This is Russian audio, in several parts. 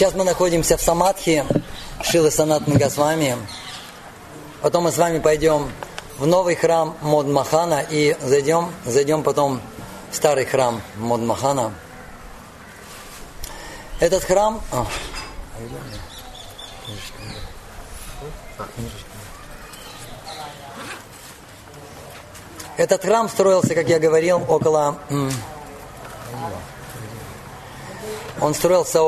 Сейчас мы находимся в Самадхи, Шилы Санат Нагасвами. Потом мы с вами пойдем в новый храм Модмахана и зайдем, зайдем потом в старый храм Модмахана. Этот храм... А, этот храм строился, как я говорил, около он строился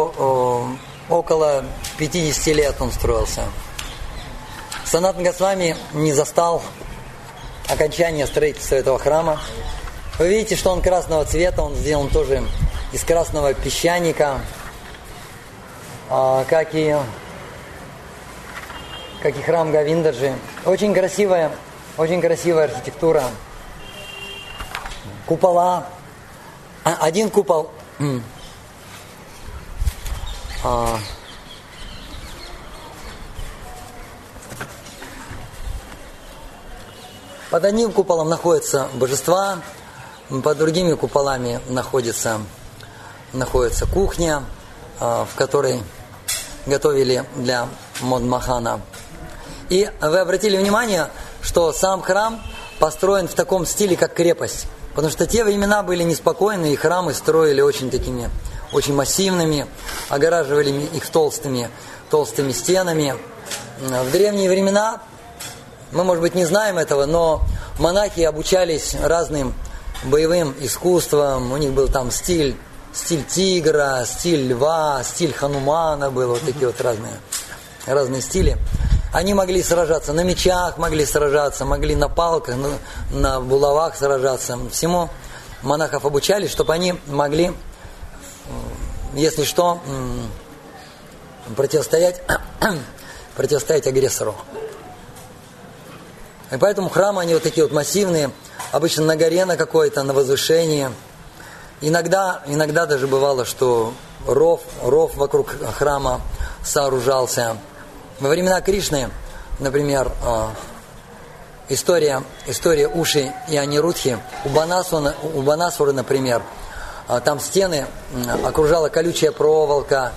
около 50 лет он строился. Санат Госвами не застал окончания строительства этого храма. Вы видите, что он красного цвета, он сделан тоже из красного песчаника, а, как и, как и храм Гавиндаджи. Очень красивая, очень красивая архитектура. Купола. А, один купол а, под одним куполом находятся божества, под другими куполами находится, находится кухня, а, в которой готовили для Модмахана. И вы обратили внимание, что сам храм построен в таком стиле, как крепость. Потому что те времена были неспокойные, и храмы строили очень такими очень массивными, огораживали их толстыми, толстыми стенами. В древние времена, мы, может быть, не знаем этого, но монахи обучались разным боевым искусствам, у них был там стиль, стиль тигра, стиль льва, стиль ханумана был, вот такие вот разные, разные стили. Они могли сражаться на мечах, могли сражаться, могли на палках, на, на булавах сражаться. Всему монахов обучали, чтобы они могли если что, противостоять, противостоять агрессору. И поэтому храмы, они вот такие вот массивные, обычно на горе на какой-то, на возвышении. Иногда, иногда даже бывало, что ров, ров вокруг храма сооружался. Во времена Кришны, например, а, история, история Уши и Анирудхи, у Банасура, у Банасура, например, там стены окружала колючая проволока,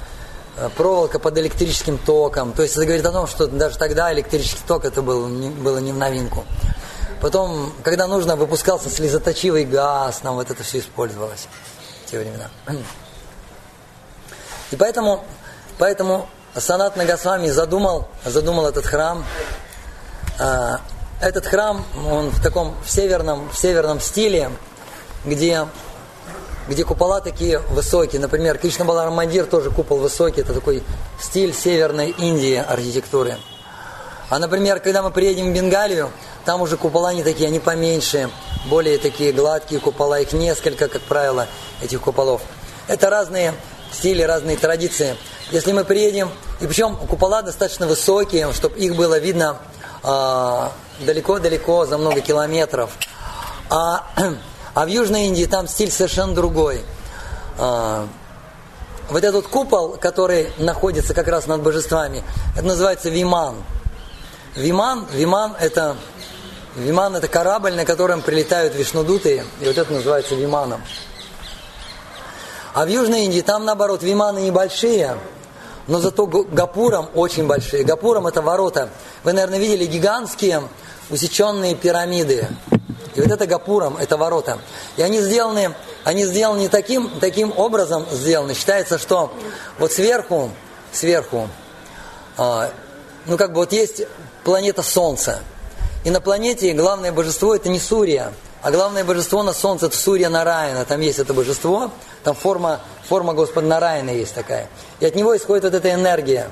э, проволока под электрическим током. То есть это говорит о том, что даже тогда электрический ток это был, не, было не в новинку. Потом, когда нужно, выпускался слезоточивый газ, нам вот это все использовалось в те времена. И поэтому, поэтому Санат Нагасвами задумал, задумал этот храм. А, этот храм, он в таком в северном, в северном стиле, где где купола такие высокие. Например, Кришна Баларамандир тоже купол высокий. Это такой стиль северной Индии архитектуры. А, например, когда мы приедем в Бенгалию, там уже купола не такие, они поменьше, более такие гладкие купола, их несколько, как правило, этих куполов. Это разные стили, разные традиции. Если мы приедем, и причем купола достаточно высокие, чтобы их было видно а, далеко-далеко, э, за много километров. А а в Южной Индии там стиль совершенно другой. А, вот этот купол, который находится как раз над божествами, это называется Виман. Виман, Виман это, Виман это корабль, на котором прилетают вишнудуты, и вот это называется Виманом. А в Южной Индии там наоборот Виманы небольшие, но зато Гапуром очень большие. Гапуром это ворота. Вы, наверное, видели гигантские усеченные пирамиды. И вот это гапуром, это ворота. И они сделаны, они сделаны таким, таким образом сделаны. Считается, что вот сверху, сверху, а, ну как бы вот есть планета Солнце. И на планете главное божество это не Сурия, а главное божество на Солнце это Сурья Нараяна. Там есть это божество, там форма, форма Господа Нараяна есть такая. И от него исходит вот эта энергия.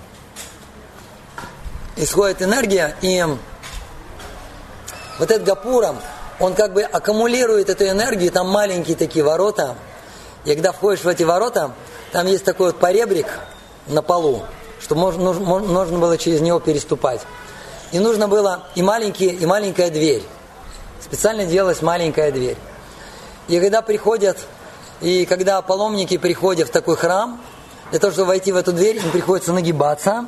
Исходит энергия, и вот этот Гапуром, он как бы аккумулирует эту энергию, там маленькие такие ворота. И когда входишь в эти ворота, там есть такой вот поребрик на полу, чтобы можно, нужно было через него переступать. И нужно было и, маленькие, и маленькая дверь. Специально делалась маленькая дверь. И когда приходят, и когда паломники приходят в такой храм, для того, чтобы войти в эту дверь, им приходится нагибаться,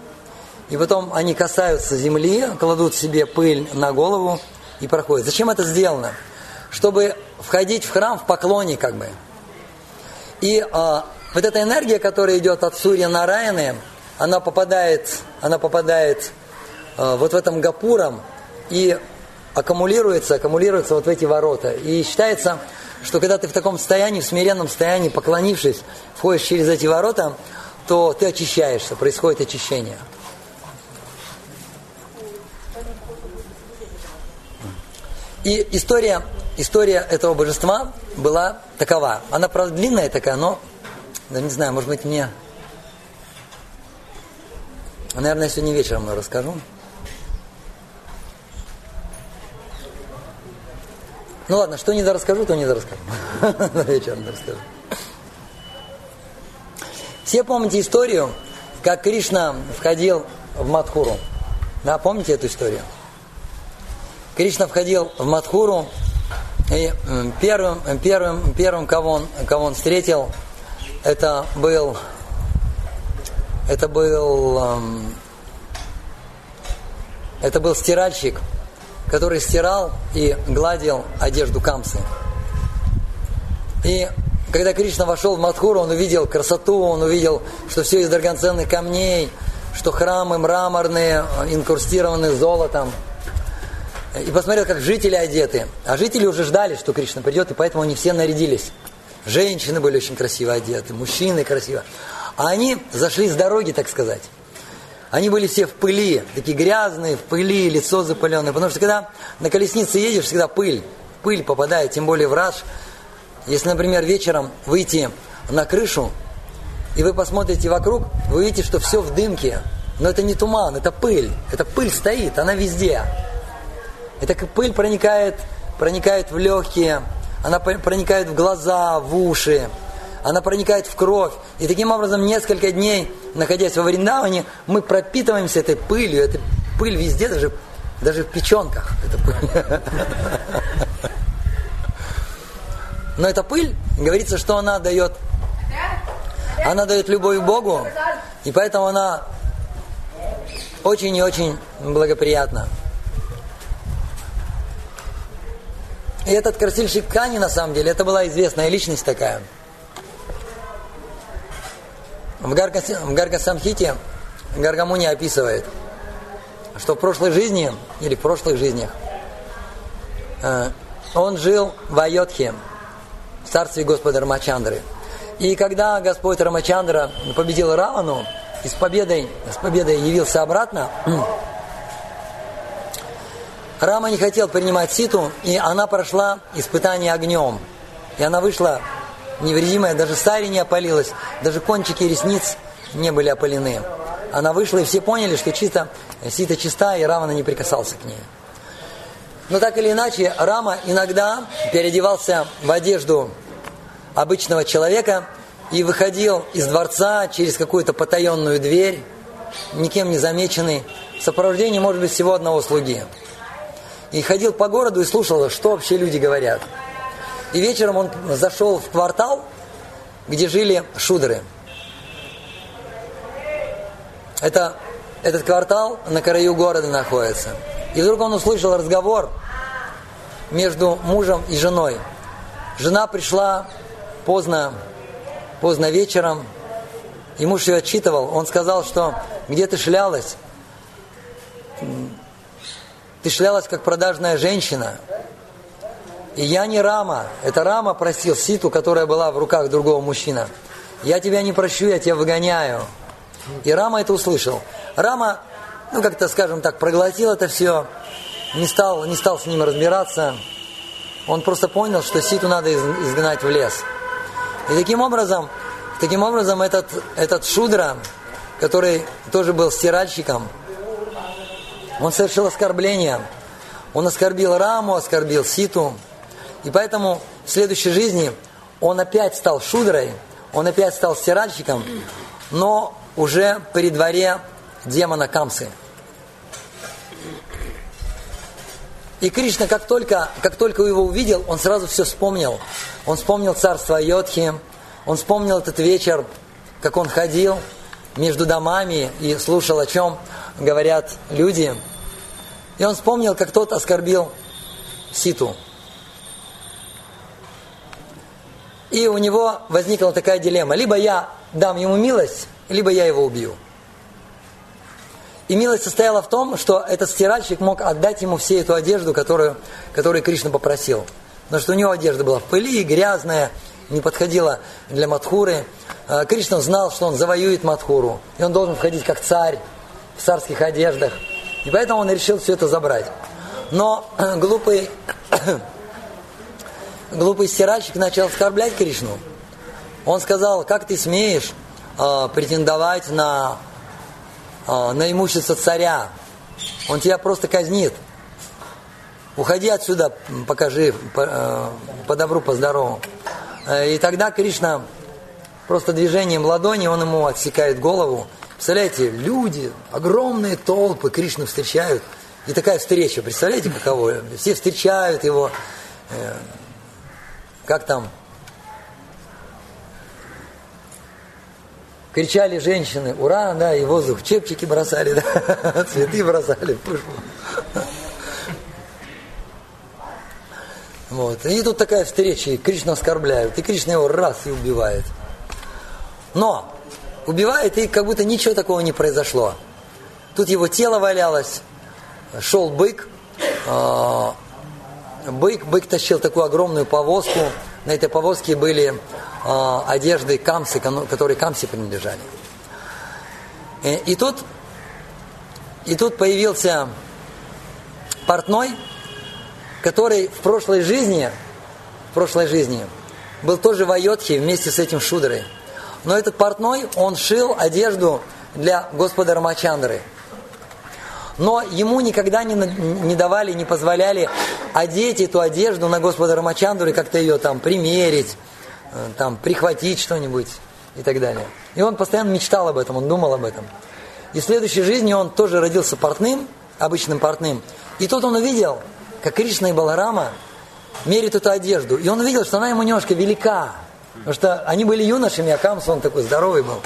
и потом они касаются земли, кладут себе пыль на голову, и проходит. Зачем это сделано? Чтобы входить в храм в поклоне как бы. И а, вот эта энергия, которая идет от Сурья Нараяны, она попадает, она попадает э, вот в этом гапуром и аккумулируется, аккумулируется вот в эти ворота. И считается, что когда ты в таком состоянии, в смиренном состоянии, поклонившись, входишь через эти ворота, то ты очищаешься, происходит очищение. И история, история этого божества была такова. Она, правда, длинная такая, но, да не знаю, может быть, мне... Наверное, сегодня вечером я расскажу. Ну ладно, что не расскажу, то не расскажу. Вечером расскажу. Все помните историю, как Кришна входил в Мадхуру? Да, помните эту историю? Кришна входил в Мадхуру, и первым, первым, первым кого, он, кого он встретил, это был, это был, это был стиральщик, который стирал и гладил одежду Камсы. И когда Кришна вошел в Мадхуру, он увидел красоту, он увидел, что все из драгоценных камней, что храмы мраморные, инкрустированы золотом – и посмотрел, как жители одеты. А жители уже ждали, что Кришна придет, и поэтому они все нарядились. Женщины были очень красиво одеты, мужчины красиво. А они зашли с дороги, так сказать. Они были все в пыли, такие грязные, в пыли, лицо запыленное. Потому что когда на колеснице едешь, всегда пыль. Пыль попадает, тем более в раш. Если, например, вечером выйти на крышу, и вы посмотрите вокруг, вы увидите, что все в дымке. Но это не туман, это пыль. Эта пыль стоит, она везде. Эта пыль проникает, проникает в легкие, она проникает в глаза, в уши, она проникает в кровь. И таким образом несколько дней, находясь во Вриндаване, мы пропитываемся этой пылью. Эта пыль везде, даже, даже в печенках. Пыль. Но эта пыль, говорится, что она дает, она дает любовь Богу, и поэтому она очень и очень благоприятна. И этот красильщик ткани, на самом деле, это была известная личность такая. В, Гарга, в Гаргасамхите Гаргамуни описывает, что в прошлой жизни, или в прошлых жизнях, э, он жил в Айотхе, в царстве Господа Рамачандры. И когда Господь Рамачандра победил Равану, и с победой, с победой явился обратно, Рама не хотел принимать Ситу, и она прошла испытание огнем. И она вышла невредимая, даже сари не опалилась, даже кончики ресниц не были опалены. Она вышла, и все поняли, что чисто, Сита чиста, и Равана не прикасался к ней. Но так или иначе, Рама иногда переодевался в одежду обычного человека и выходил из дворца через какую-то потаенную дверь, никем не замеченный, в сопровождении, может быть, всего одного слуги и ходил по городу и слушал, что вообще люди говорят. И вечером он зашел в квартал, где жили шудры. Это, этот квартал на краю города находится. И вдруг он услышал разговор между мужем и женой. Жена пришла поздно, поздно вечером, и муж ее отчитывал. Он сказал, что где ты шлялась? Ты шлялась, как продажная женщина. И я не Рама. Это Рама просил Ситу, которая была в руках другого мужчины. Я тебя не прощу, я тебя выгоняю. И Рама это услышал. Рама, ну как-то, скажем так, проглотил это все, не стал, не стал с ним разбираться. Он просто понял, что Ситу надо изгнать в лес. И таким образом, таким образом этот, этот Шудра, который тоже был стиральщиком, он совершил оскорбление. Он оскорбил Раму, оскорбил Ситу. И поэтому в следующей жизни он опять стал шудрой, он опять стал стиральщиком, но уже при дворе демона Камсы. И Кришна, как только, как только его увидел, он сразу все вспомнил. Он вспомнил царство Йодхи, он вспомнил этот вечер, как он ходил между домами и слушал, о чем говорят люди. И он вспомнил, как тот оскорбил Ситу. И у него возникла такая дилемма. Либо я дам ему милость, либо я его убью. И милость состояла в том, что этот стиральщик мог отдать ему всю эту одежду, которую, которую Кришна попросил. Потому что у него одежда была в пыли, грязная, не подходила для Мадхуры. А, Кришна знал, что он завоюет Мадхуру, и он должен входить как царь в царских одеждах. И поэтому он решил все это забрать. Но глупый, глупый стиральщик начал оскорблять Кришну. Он сказал, как ты смеешь э, претендовать на, э, на имущество царя? Он тебя просто казнит. Уходи отсюда, покажи по, э, по добру, по здорову. Э, и тогда Кришна просто движением ладони, он ему отсекает голову. Представляете, люди, огромные толпы Кришну встречают. И такая встреча, представляете, каково? Все встречают его. Э, как там? Кричали женщины, ура, да, и воздух, чепчики бросали, да, цветы бросали, пышку. Вот. И тут такая встреча, и Кришна оскорбляют, и Кришна его раз и убивает. Но убивает, и как будто ничего такого не произошло. Тут его тело валялось, шел бык, э, бык, бык тащил такую огромную повозку, на этой повозке были э, одежды камсы, которые камсе принадлежали. И, и тут, и тут появился портной, который в прошлой жизни, в прошлой жизни был тоже в Айотхе вместе с этим Шудрой. Но этот портной, он шил одежду для Господа Рамачандры. Но ему никогда не, не давали, не позволяли одеть эту одежду на Господа Рамачандру и как-то ее там примерить, э, там прихватить что-нибудь и так далее. И он постоянно мечтал об этом, он думал об этом. И в следующей жизни он тоже родился портным, обычным портным. И тут он увидел, как Кришна и Баларама меряют эту одежду. И он увидел, что она ему немножко велика. Потому что они были юношами, а Камс, он такой здоровый был.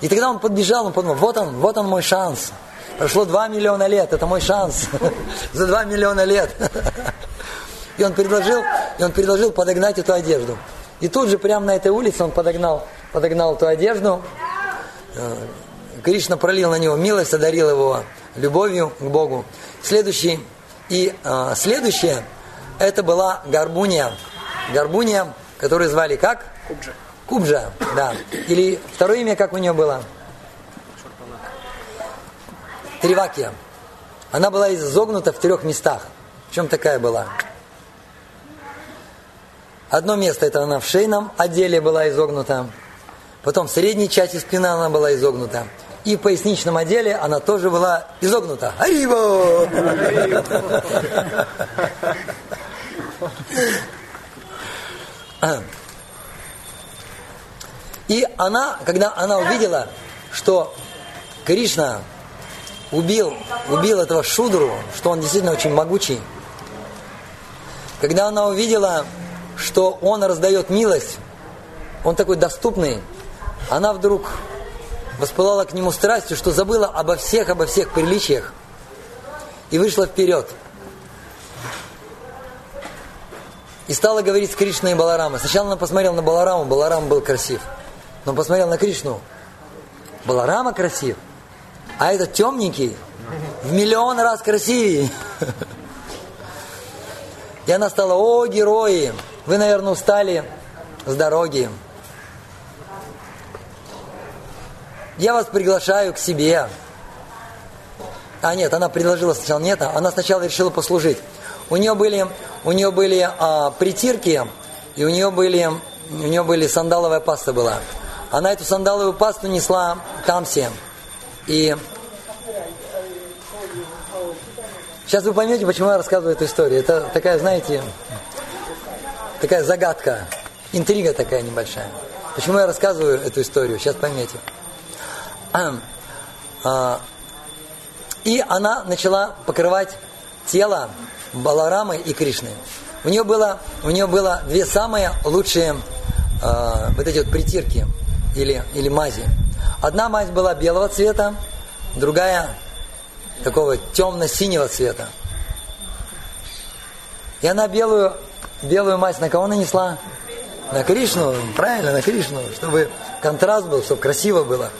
И тогда он подбежал, он подумал, вот он, вот он мой шанс. Прошло 2 миллиона лет, это мой шанс. За 2 миллиона лет. И он предложил, и он предложил подогнать эту одежду. И тут же прямо на этой улице он подогнал, подогнал эту одежду. Э, Кришна пролил на него милость, одарил его любовью к Богу. Следующий и э, следующее, это была Гарбуния. Гарбуния, которую звали как? Кубжа. Кубжа, да. Или второе имя, как у нее было? Тривакия. Она была изогнута в трех местах. В чем такая была? Одно место, это она в шейном отделе была изогнута. Потом в средней части спины она была изогнута. И в поясничном отделе она тоже была изогнута. Ариво! И она, когда она увидела, что Кришна убил, убил этого Шудру, что он действительно очень могучий, когда она увидела, что он раздает милость, он такой доступный, она вдруг воспылала к нему страстью, что забыла обо всех, обо всех приличиях и вышла вперед. И стала говорить с Кришной и Баларамой. Сначала она посмотрела на Балараму, Баларам был красив. Но посмотрел на Кришну. Баларама красив, а этот темненький в миллион раз красивее. И она стала, о, герои, вы, наверное, устали с дороги. я вас приглашаю к себе. А нет, она предложила сначала нет, она сначала решила послужить. У нее были, у нее были а, притирки, и у нее были, у нее были сандаловая паста была. Она эту сандаловую пасту несла Камсе. И сейчас вы поймете, почему я рассказываю эту историю. Это такая, знаете, такая загадка, интрига такая небольшая. Почему я рассказываю эту историю, сейчас поймете. А, и она начала покрывать тело Баларамы и Кришны. У нее было, у нее было две самые лучшие э, вот эти вот притирки или, или мази. Одна мазь была белого цвета, другая такого темно-синего цвета. И она белую, белую мазь на кого нанесла? на Кришну, правильно, на Кришну, чтобы контраст был, чтобы красиво было.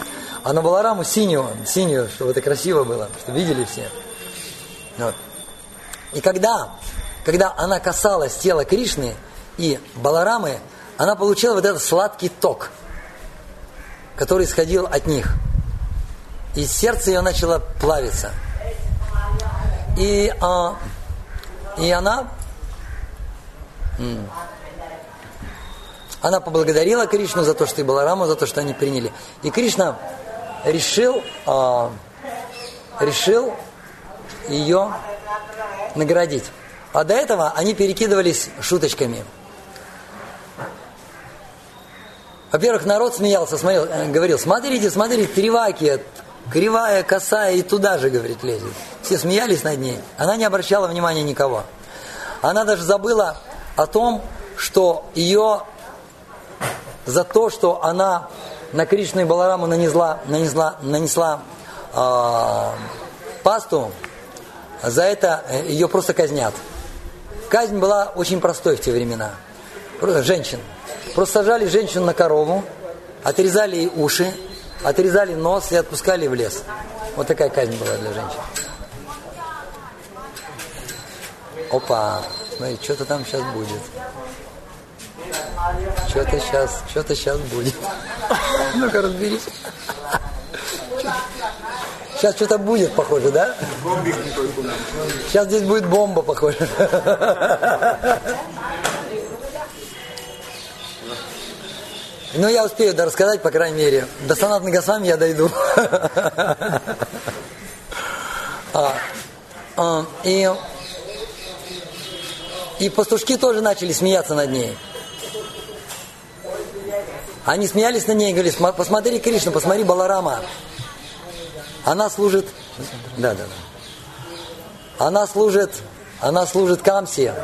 А на Балараму синего, синюю, чтобы это красиво было, чтобы видели все. Вот. И когда, когда она касалась тела Кришны и Баларамы, она получила вот этот сладкий ток, который исходил от них. И сердце ее начало плавиться. И, а, и она, она поблагодарила Кришну за то, что и Балараму, за то, что они приняли. И Кришна решил, а, решил ее наградить. А до этого они перекидывались шуточками. Во-первых, народ смеялся, смотрел, э, говорил, смотрите, смотрите, Тревакия, кривая, косая и туда же, говорит, лезет. Все смеялись над ней. Она не обращала внимания никого. Она даже забыла о том, что ее за то, что она на Кришну и Балараму нанесла, нанесла, нанесла э, пасту, за это э, ее просто казнят. Казнь была очень простой в те времена. Женщин. Просто сажали женщину на корову, отрезали ей уши, отрезали нос и отпускали в лес. Вот такая казнь была для женщин. Опа, смотри, что-то там сейчас будет. Что-то сейчас, что-то сейчас будет. Ну-ка разберись. Сейчас что-то будет, похоже, да? Сейчас здесь будет бомба, похоже. Ну, я успею да, рассказать, по крайней мере. До Санатны Госвами я дойду. а, а, и, и пастушки тоже начали смеяться над ней. Они смеялись над ней и говорили, посмотри Кришну, посмотри Баларама. Она служит... Да, да, да. Она служит, она служит Камсе.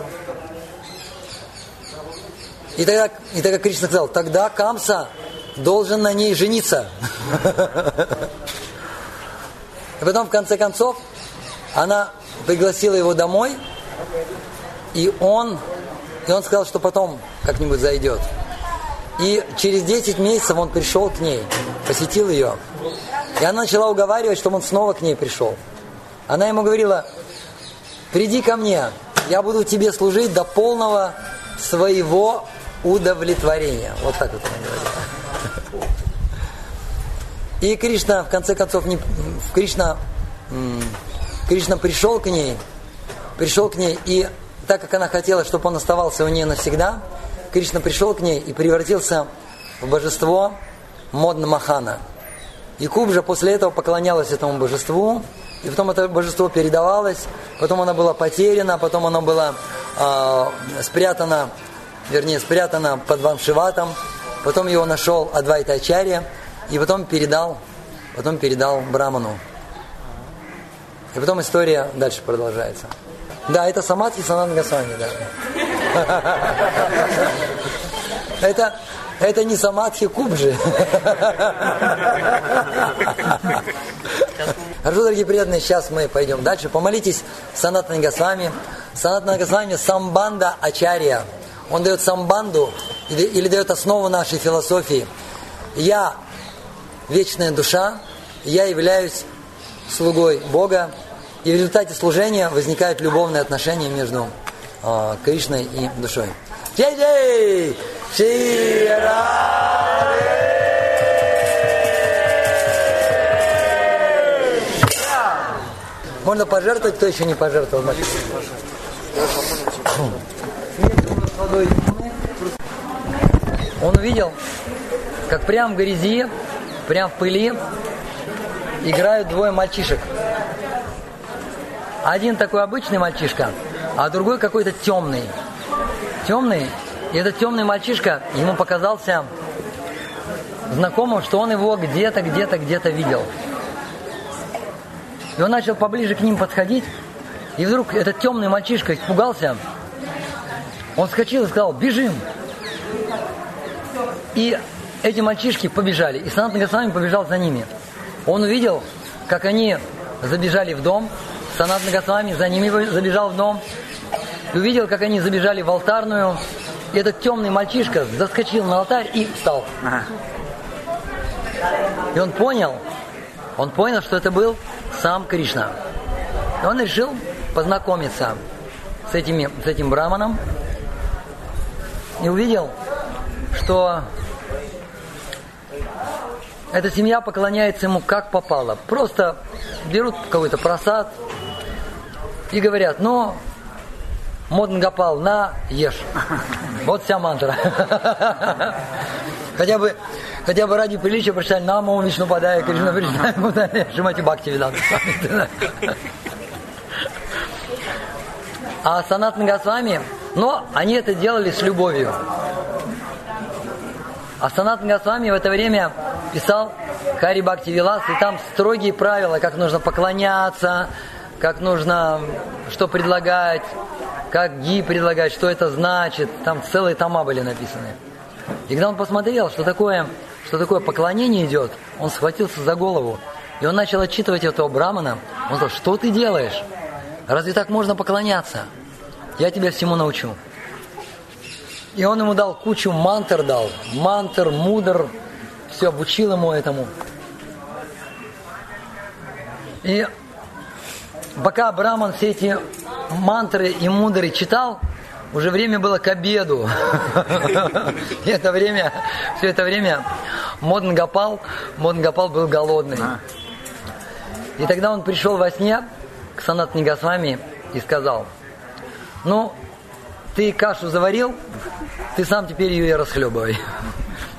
И тогда, и тогда Кришна сказал, тогда Камса должен на ней жениться. И потом, в конце концов, она пригласила его домой, и он, и он сказал, что потом как-нибудь зайдет. И через 10 месяцев он пришел к ней, посетил ее. И она начала уговаривать, чтобы он снова к ней пришел. Она ему говорила, приди ко мне, я буду тебе служить до полного своего удовлетворения. Вот так вот она говорила. И Кришна, в конце концов, не, Кришна, Кришна пришел к ней, пришел к ней, и так как она хотела, чтобы он оставался у нее навсегда, Кришна пришел к ней и превратился в божество Модна Махана. И Кубжа после этого поклонялась этому божеству, и потом это божество передавалось, потом оно было потеряно, потом оно было э, спрятано вернее, спрятано под Вамшиватом, потом его нашел Адвайта Ачарья, и потом передал, потом передал Браману. И потом история дальше продолжается. Да, это Самадхи Санан Гасвами, да. Это, это не Самадхи Кубжи. Хорошо, дорогие приятные, сейчас мы пойдем дальше. Помолитесь Санатан Гасвами. Санатан Гасвами Самбанда Ачарья. Он дает самбанду или, или дает основу нашей философии. Я вечная душа, я являюсь слугой Бога, и в результате служения возникают любовные отношения между э, Кришной и душой. Джей-джей! Можно пожертвовать, кто еще не пожертвовал? молодой он увидел, как прямо в грязи, прямо в пыли играют двое мальчишек. Один такой обычный мальчишка, а другой какой-то темный. Темный, и этот темный мальчишка ему показался знакомым, что он его где-то, где-то, где-то видел. И он начал поближе к ним подходить, и вдруг этот темный мальчишка испугался, он вскочил и сказал, бежим. И эти мальчишки побежали, и Санат Нагасвами побежал за ними. Он увидел, как они забежали в дом, Санат Нагасвами за ними забежал в дом, и увидел, как они забежали в алтарную, И этот темный мальчишка заскочил на алтарь и встал. Ага. И он понял, он понял, что это был сам Кришна. И он решил познакомиться с, этими, с этим браманом и увидел, что эта семья поклоняется ему как попало. Просто берут какой-то просад и говорят, ну, Модн Гапал, на, ешь. Вот вся мантра. Хотя бы, хотя бы ради приличия прочитали нам Ом Вишну Падая, Кришна Пришна, Шимати Бхакти Видан. А Санат Госвами, но они это делали с любовью. А Санат Госвами в это время писал Хари Бхакти Вилас, и там строгие правила, как нужно поклоняться, как нужно, что предлагать, как ги предлагать, что это значит. Там целые тома были написаны. И когда он посмотрел, что такое, что такое поклонение идет, он схватился за голову. И он начал отчитывать этого брамана. Он сказал, что ты делаешь? Разве так можно поклоняться? Я тебя всему научу. И он ему дал кучу мантр дал. Мантр, мудр. Все, обучил ему этому. И пока Браман все эти мантры и мудры читал, уже время было к обеду. Это время, все это время Модн Гапал, Модн Гапал был голодный. И тогда он пришел во сне к Санат Нигасвами и сказал, ну, ты кашу заварил, ты сам теперь ее и расхлебывай.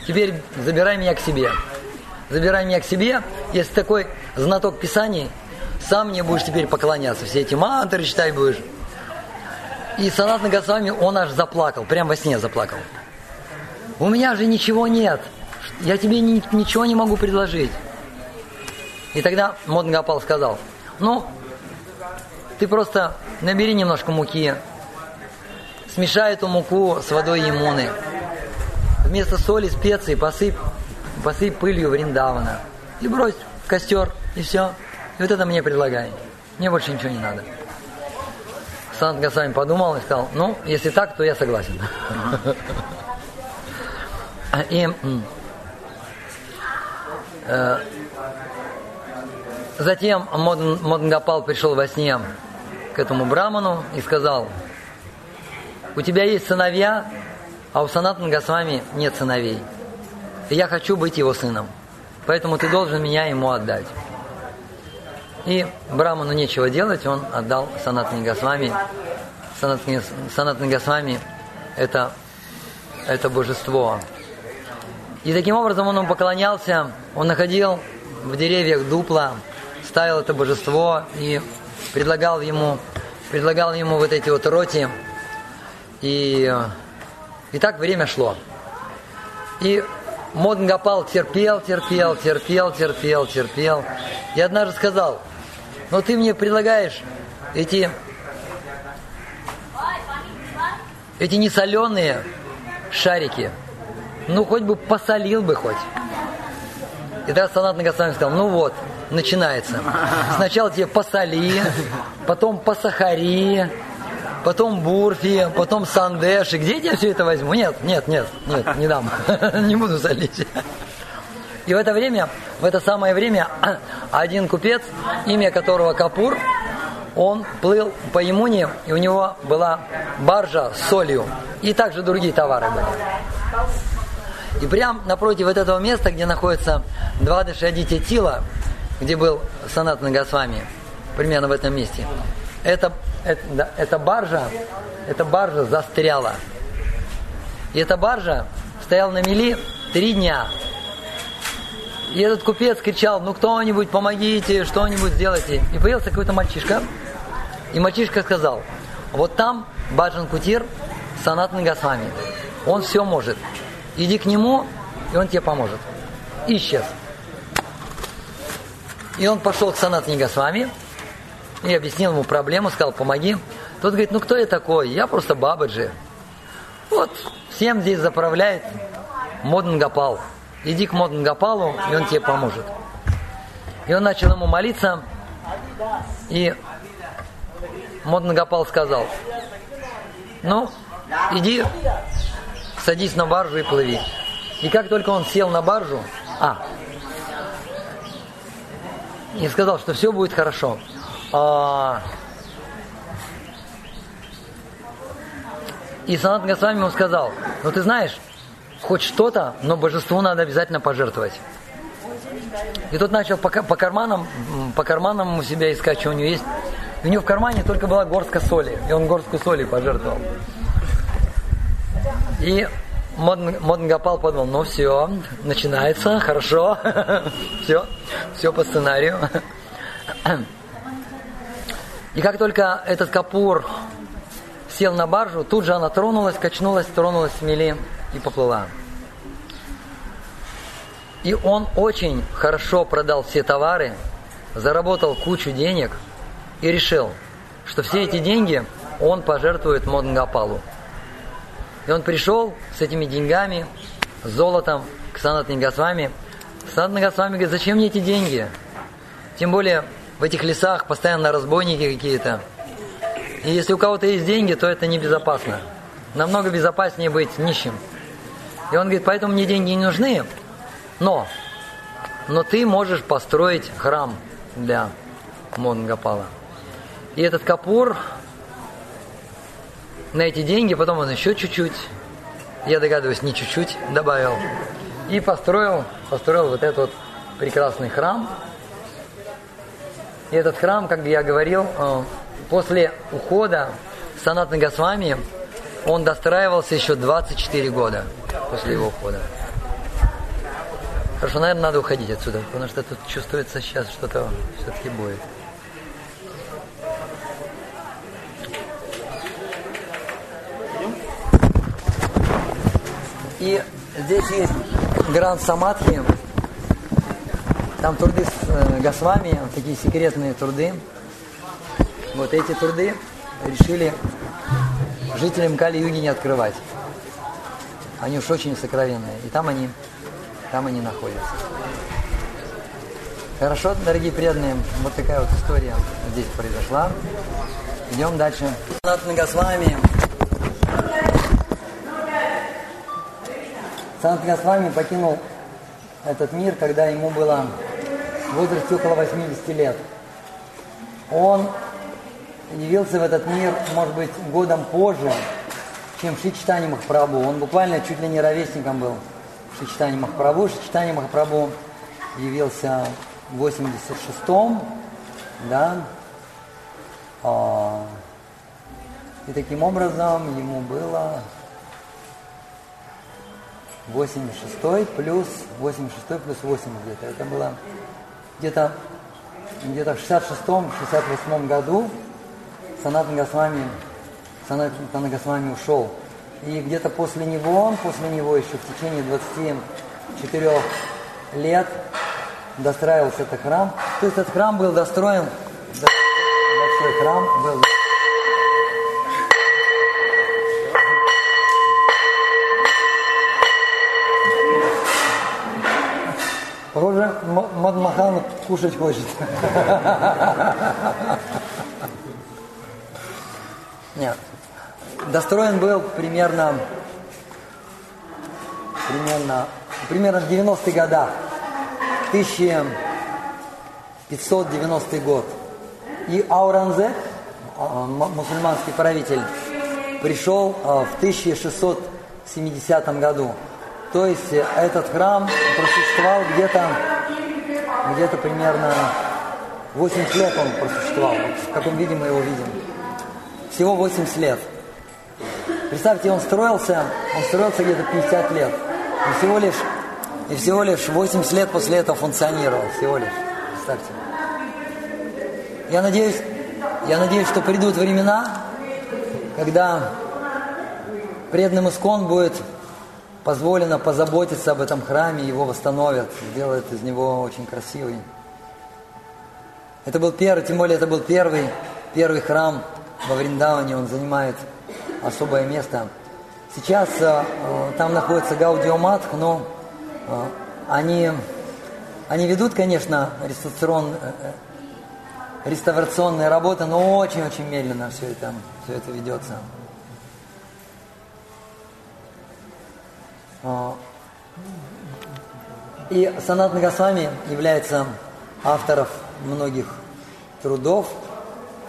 Теперь забирай меня к себе. Забирай меня к себе. Если такой знаток Писаний, сам мне будешь теперь поклоняться. Все эти мантры читай будешь. И Санат Нагасвами, он аж заплакал, прям во сне заплакал. У меня же ничего нет. Я тебе ни, ничего не могу предложить. И тогда Моднгапал сказал, ну, ты просто набери немножко муки, смешай эту муку с водой Емуны. Вместо соли, специй посыпь, посыпь пылью Вриндавана. И брось в костер, и все. И вот это мне предлагай. Мне больше ничего не надо. Санат Гасвами подумал и сказал, ну, если так, то я согласен. И э, затем Моднгапал пришел во сне к этому браману и сказал, у тебя есть сыновья, а у Санатана Госвами нет сыновей. И я хочу быть его сыном. Поэтому ты должен меня ему отдать. И Браману нечего делать, он отдал Санатани Госвами. Санатани Госвами это, это божество. И таким образом он ему поклонялся, он находил в деревьях дупла, ставил это божество и предлагал ему, предлагал ему вот эти вот роти. И, и так время шло. И Моднгапал терпел, терпел, терпел, терпел, терпел. И однажды сказал, но ты мне предлагаешь эти, эти несоленые шарики. Ну, хоть бы посолил бы хоть. И тогда Санат Нагасвами сказал, ну вот, начинается. Сначала тебе посоли, потом посахари, потом бурфи, потом сандеши. Где я все это возьму? Нет, нет, нет, нет, не дам. Не буду солить. И в это время, в это самое время, один купец, имя которого Капур, он плыл по Емуне, и у него была баржа с солью, и также другие товары были. И прямо напротив вот этого места, где находится два Дашадити Тила, где был Санат Нагасвами, примерно в этом месте, эта, это, эта баржа, эта баржа застряла. И эта баржа стояла на мели три дня. И этот купец кричал, ну кто-нибудь помогите, что-нибудь сделайте. И появился какой-то мальчишка. И мальчишка сказал, вот там Баджан Кутир, Санат Нагасвами. Он все может. Иди к нему, и он тебе поможет. И исчез. И он пошел к Санат Нагасвами и объяснил ему проблему, сказал, помоги. Тот говорит, ну кто я такой? Я просто Бабаджи. Вот, всем здесь заправляет Модн Гапал иди к Моднгапалу, и он тебе поможет. И он начал ему молиться, и Моднгапал сказал, ну, иди, садись на баржу и плыви. И как только он сел на баржу, а, и сказал, что все будет хорошо. А, и Санат Госвами ему сказал, ну ты знаешь, хоть что-то, но божеству надо обязательно пожертвовать. И тот начал по, по карманам, по карманам у себя искать, что у него есть. И у него в кармане только была горстка соли, и он горстку соли пожертвовал. И Модн Гапал подумал, ну все, начинается, хорошо, все, все по сценарию. И как только этот капур сел на баржу, тут же она тронулась, качнулась, тронулась с мели и поплыла. И он очень хорошо продал все товары, заработал кучу денег и решил, что все эти деньги он пожертвует Моднгапалу. И он пришел с этими деньгами, с золотом к Санат Госвами. Санат Госвами говорит, зачем мне эти деньги? Тем более в этих лесах постоянно разбойники какие-то. И если у кого-то есть деньги, то это небезопасно. Намного безопаснее быть нищим. И он говорит, поэтому мне деньги не нужны, но, но ты можешь построить храм для Монгапала. И этот капур на эти деньги, потом он еще чуть-чуть, я догадываюсь, не чуть-чуть, добавил. И построил, построил вот этот вот прекрасный храм. И этот храм, как я говорил, э, после ухода Санатна Госвами, он достраивался еще 24 года после его ухода. Хорошо, наверное, надо уходить отсюда, потому что тут чувствуется сейчас что-то все-таки будет. И здесь есть Гранд Самадхи, там труды с э, Госвами, такие секретные труды. Вот эти труды решили жителям Кали-Юги не открывать. Они уж очень сокровенные. И там они, там они находятся. Хорошо, дорогие преданные, вот такая вот история здесь произошла. Идем дальше. Санатна Госвами Санат Госвами покинул этот мир, когда ему было возрасте около 80 лет. Он явился в этот мир, может быть, годом позже, чем Шичтани Махапрабху. Он буквально чуть ли не ровесником был Махапрабху. Шичтани Махапрабху явился в 86-м, да, а, и таким образом ему было 86 плюс 86 плюс 8 где-то. Это было где-то где-то в 66-68 году Санатан Госвами, Санатан Госвами ушел. И где-то после него, после него еще в течение 24 лет достраивался этот храм. То есть этот храм был достроен, большой храм был Похоже, Мадмахан кушать хочет. Нет. Достроен был примерно, примерно, примерно в 90-х годах. 1590 год. И Ауранзек, а, мусульманский правитель, пришел а, в 1670 году. То есть э, этот храм просуществовал где-то где-то примерно 80 лет он просуществовал. В каком виде мы его видим? Всего 80 лет. Представьте, он строился, он строился где-то 50 лет. И всего лишь, и всего лишь 80 лет после этого функционировал. Всего лишь. Представьте. Я надеюсь, я надеюсь, что придут времена, когда преданным искон будет позволено позаботиться об этом храме, его восстановят, сделают из него очень красивый. Это был первый, тем более это был первый, первый храм во Вриндаване, он занимает особое место. Сейчас э, там находится Гаудиомат, но э, они, они ведут, конечно, реставрацион, э, э, реставрационные работы, но очень-очень медленно все это, все это ведется. И Санат Нагасвами является автором многих трудов.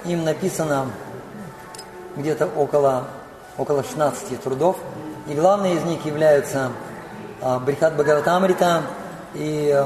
Им написано где-то около, около 16 трудов. И главные из них являются а, Брихат Бхагаватамрита и